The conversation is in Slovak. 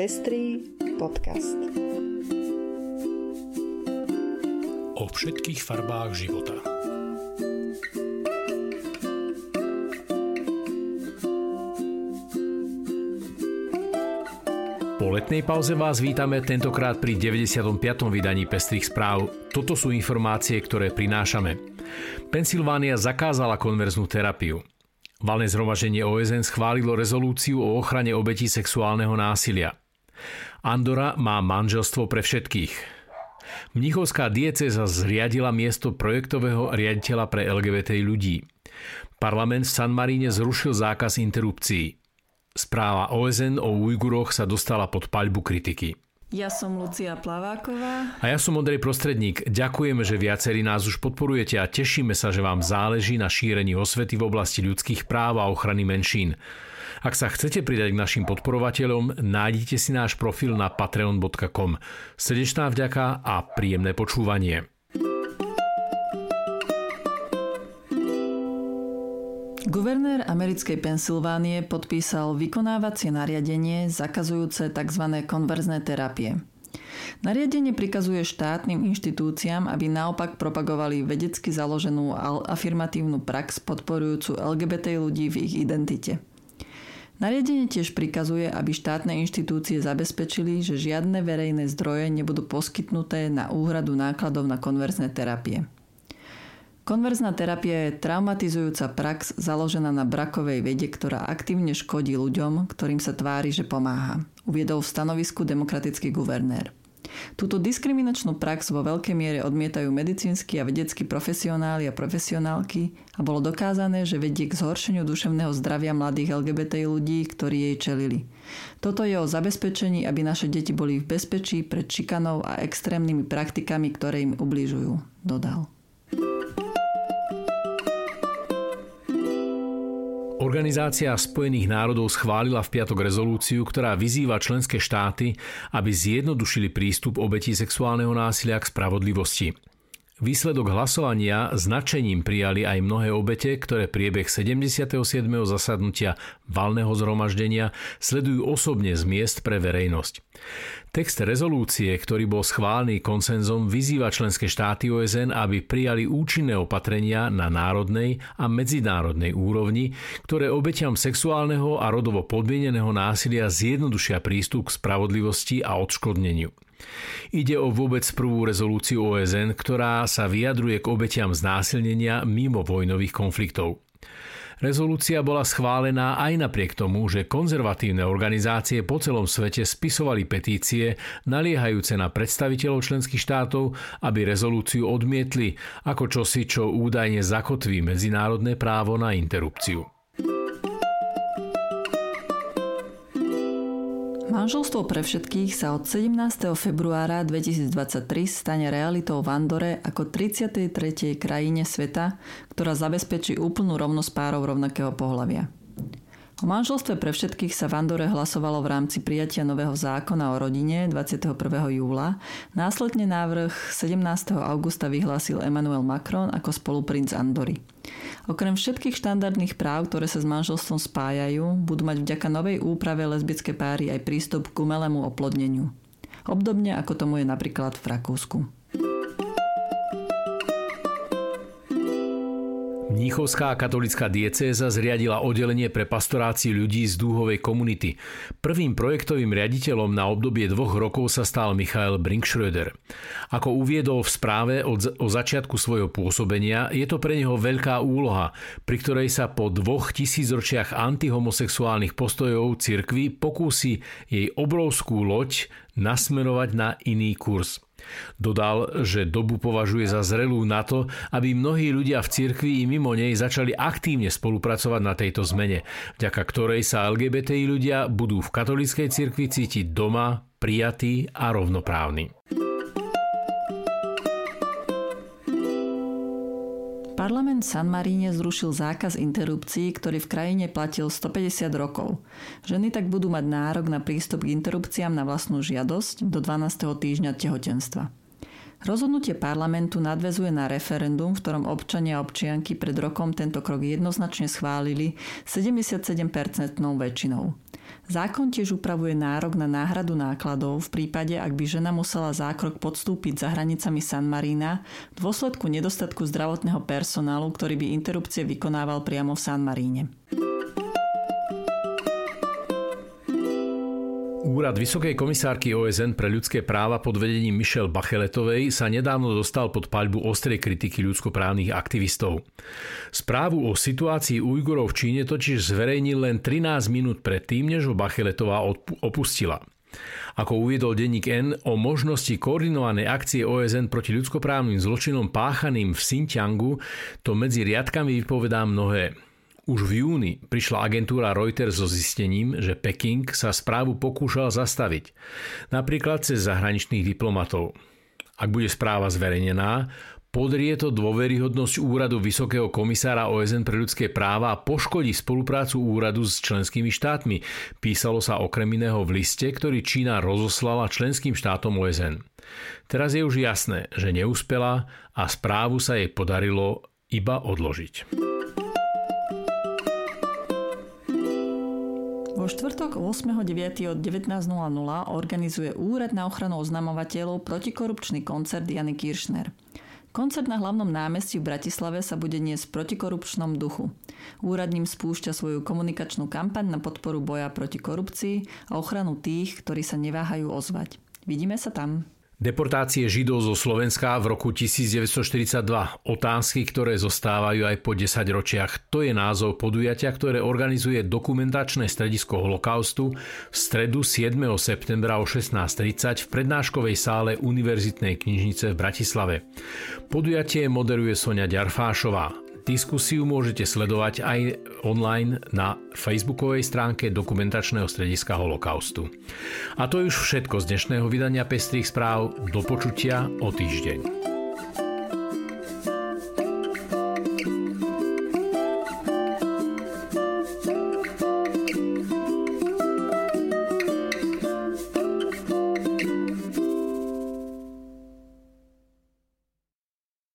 Pestrý podcast. O všetkých farbách života. Po letnej pauze vás vítame tentokrát pri 95. vydaní Pestrých správ. Toto sú informácie, ktoré prinášame. Pensylvánia zakázala konverznú terapiu. Valné zhromaždenie OSN schválilo rezolúciu o ochrane obetí sexuálneho násilia. Andora má manželstvo pre všetkých. Mnichovská dieceza zriadila miesto projektového riaditeľa pre LGBT ľudí. Parlament v San Maríne zrušil zákaz interrupcií. Správa OSN o Ujguroch sa dostala pod paľbu kritiky. Ja som Lucia Plaváková. A ja som Ondrej Prostredník. Ďakujeme, že viacerí nás už podporujete a tešíme sa, že vám záleží na šírení osvety v oblasti ľudských práv a ochrany menšín. Ak sa chcete pridať k našim podporovateľom, nájdite si náš profil na patreon.com. Srdečná vďaka a príjemné počúvanie. Guvernér americkej Pensylvánie podpísal vykonávacie nariadenie zakazujúce tzv. konverzné terapie. Nariadenie prikazuje štátnym inštitúciám, aby naopak propagovali vedecky založenú afirmatívnu prax podporujúcu LGBT ľudí v ich identite. Nariadenie tiež prikazuje, aby štátne inštitúcie zabezpečili, že žiadne verejné zdroje nebudú poskytnuté na úhradu nákladov na konverzné terapie. Konverzná terapia je traumatizujúca prax založená na brakovej vede, ktorá aktívne škodí ľuďom, ktorým sa tvári, že pomáha, uviedol v stanovisku demokratický guvernér. Túto diskriminačnú prax vo veľkej miere odmietajú medicínsky a vedeckí profesionáli a profesionálky a bolo dokázané, že vedie k zhoršeniu duševného zdravia mladých LGBT ľudí, ktorí jej čelili. Toto je o zabezpečení, aby naše deti boli v bezpečí pred šikanou a extrémnymi praktikami, ktoré im ubližujú, dodal. Organizácia Spojených národov schválila v piatok rezolúciu, ktorá vyzýva členské štáty, aby zjednodušili prístup obetí sexuálneho násilia k spravodlivosti. Výsledok hlasovania značením prijali aj mnohé obete, ktoré priebeh 77. zasadnutia valného zhromaždenia sledujú osobne z miest pre verejnosť. Text rezolúcie, ktorý bol schválený konsenzom, vyzýva členské štáty OSN, aby prijali účinné opatrenia na národnej a medzinárodnej úrovni, ktoré obetiam sexuálneho a rodovo podmieneného násilia zjednodušia prístup k spravodlivosti a odškodneniu. Ide o vôbec prvú rezolúciu OSN, ktorá sa vyjadruje k obetiam znásilnenia mimo vojnových konfliktov. Rezolúcia bola schválená aj napriek tomu, že konzervatívne organizácie po celom svete spisovali petície naliehajúce na predstaviteľov členských štátov, aby rezolúciu odmietli ako čosi, čo údajne zakotví medzinárodné právo na interrupciu. Manželstvo pre všetkých sa od 17. februára 2023 stane realitou v Andore ako 33. krajine sveta, ktorá zabezpečí úplnú rovnosť párov rovnakého pohľavia. O manželstve pre všetkých sa v Andore hlasovalo v rámci prijatia nového zákona o rodine 21. júla. Následne návrh 17. augusta vyhlásil Emmanuel Macron ako spoluprinc Andory. Okrem všetkých štandardných práv, ktoré sa s manželstvom spájajú, budú mať vďaka novej úprave lesbické páry aj prístup k umelému oplodneniu. Obdobne ako tomu je napríklad v Rakúsku. Mníchovská katolická diecéza zriadila oddelenie pre pastoráciu ľudí z dúhovej komunity. Prvým projektovým riaditeľom na obdobie dvoch rokov sa stal Michael Brinkschröder. Ako uviedol v správe o začiatku svojho pôsobenia, je to pre neho veľká úloha, pri ktorej sa po dvoch tisícročiach antihomosexuálnych postojov cirkvi pokúsi jej obrovskú loď nasmerovať na iný kurz. Dodal, že dobu považuje za zrelú na to, aby mnohí ľudia v cirkvi i mimo nej začali aktívne spolupracovať na tejto zmene, vďaka ktorej sa LGBTI ľudia budú v katolíckej cirkvi cítiť doma, prijatí a rovnoprávni. Parlament San Maríne zrušil zákaz interrupcií, ktorý v krajine platil 150 rokov. Ženy tak budú mať nárok na prístup k interrupciám na vlastnú žiadosť do 12. týždňa tehotenstva. Rozhodnutie parlamentu nadvezuje na referendum, v ktorom občania a občianky pred rokom tento krok jednoznačne schválili 77% väčšinou. Zákon tiež upravuje nárok na náhradu nákladov v prípade, ak by žena musela zákrok podstúpiť za hranicami San Marína v dôsledku nedostatku zdravotného personálu, ktorý by interrupcie vykonával priamo v San Maríne. Úrad Vysokej komisárky OSN pre ľudské práva pod vedením Michelle Bacheletovej sa nedávno dostal pod paľbu ostrej kritiky ľudskoprávnych aktivistov. Správu o situácii Ujgurov v Číne totiž zverejnil len 13 minút predtým, než ho Bacheletová opustila. Ako uviedol denník N, o možnosti koordinovanej akcie OSN proti ľudskoprávnym zločinom páchaným v Xinjiangu to medzi riadkami vypovedá mnohé. Už v júni prišla agentúra Reuters so zistením, že Peking sa správu pokúšal zastaviť, napríklad cez zahraničných diplomatov. Ak bude správa zverejnená, podrie to dôveryhodnosť úradu Vysokého komisára OSN pre ľudské práva a poškodí spoluprácu úradu s členskými štátmi. Písalo sa okrem iného v liste, ktorý Čína rozoslala členským štátom OSN. Teraz je už jasné, že neúspela a správu sa jej podarilo iba odložiť. Vo štvrtok 8.9. od 19.00 organizuje Úrad na ochranu oznamovateľov protikorupčný koncert Jany Kiršner. Koncert na hlavnom námestí v Bratislave sa bude niesť v protikorupčnom duchu. Úrad ním spúšťa svoju komunikačnú kampaň na podporu boja proti korupcii a ochranu tých, ktorí sa neváhajú ozvať. Vidíme sa tam. Deportácie Židov zo Slovenska v roku 1942. Otázky, ktoré zostávajú aj po 10 ročiach. To je názov podujatia, ktoré organizuje dokumentačné stredisko holokaustu v stredu 7. septembra o 16.30 v prednáškovej sále Univerzitnej knižnice v Bratislave. Podujatie moderuje Sonia Ďarfášová. Diskusiu môžete sledovať aj online na facebookovej stránke dokumentačného strediska Holokaustu. A to je už všetko z dnešného vydania Pestrých správ. Do počutia o týždeň.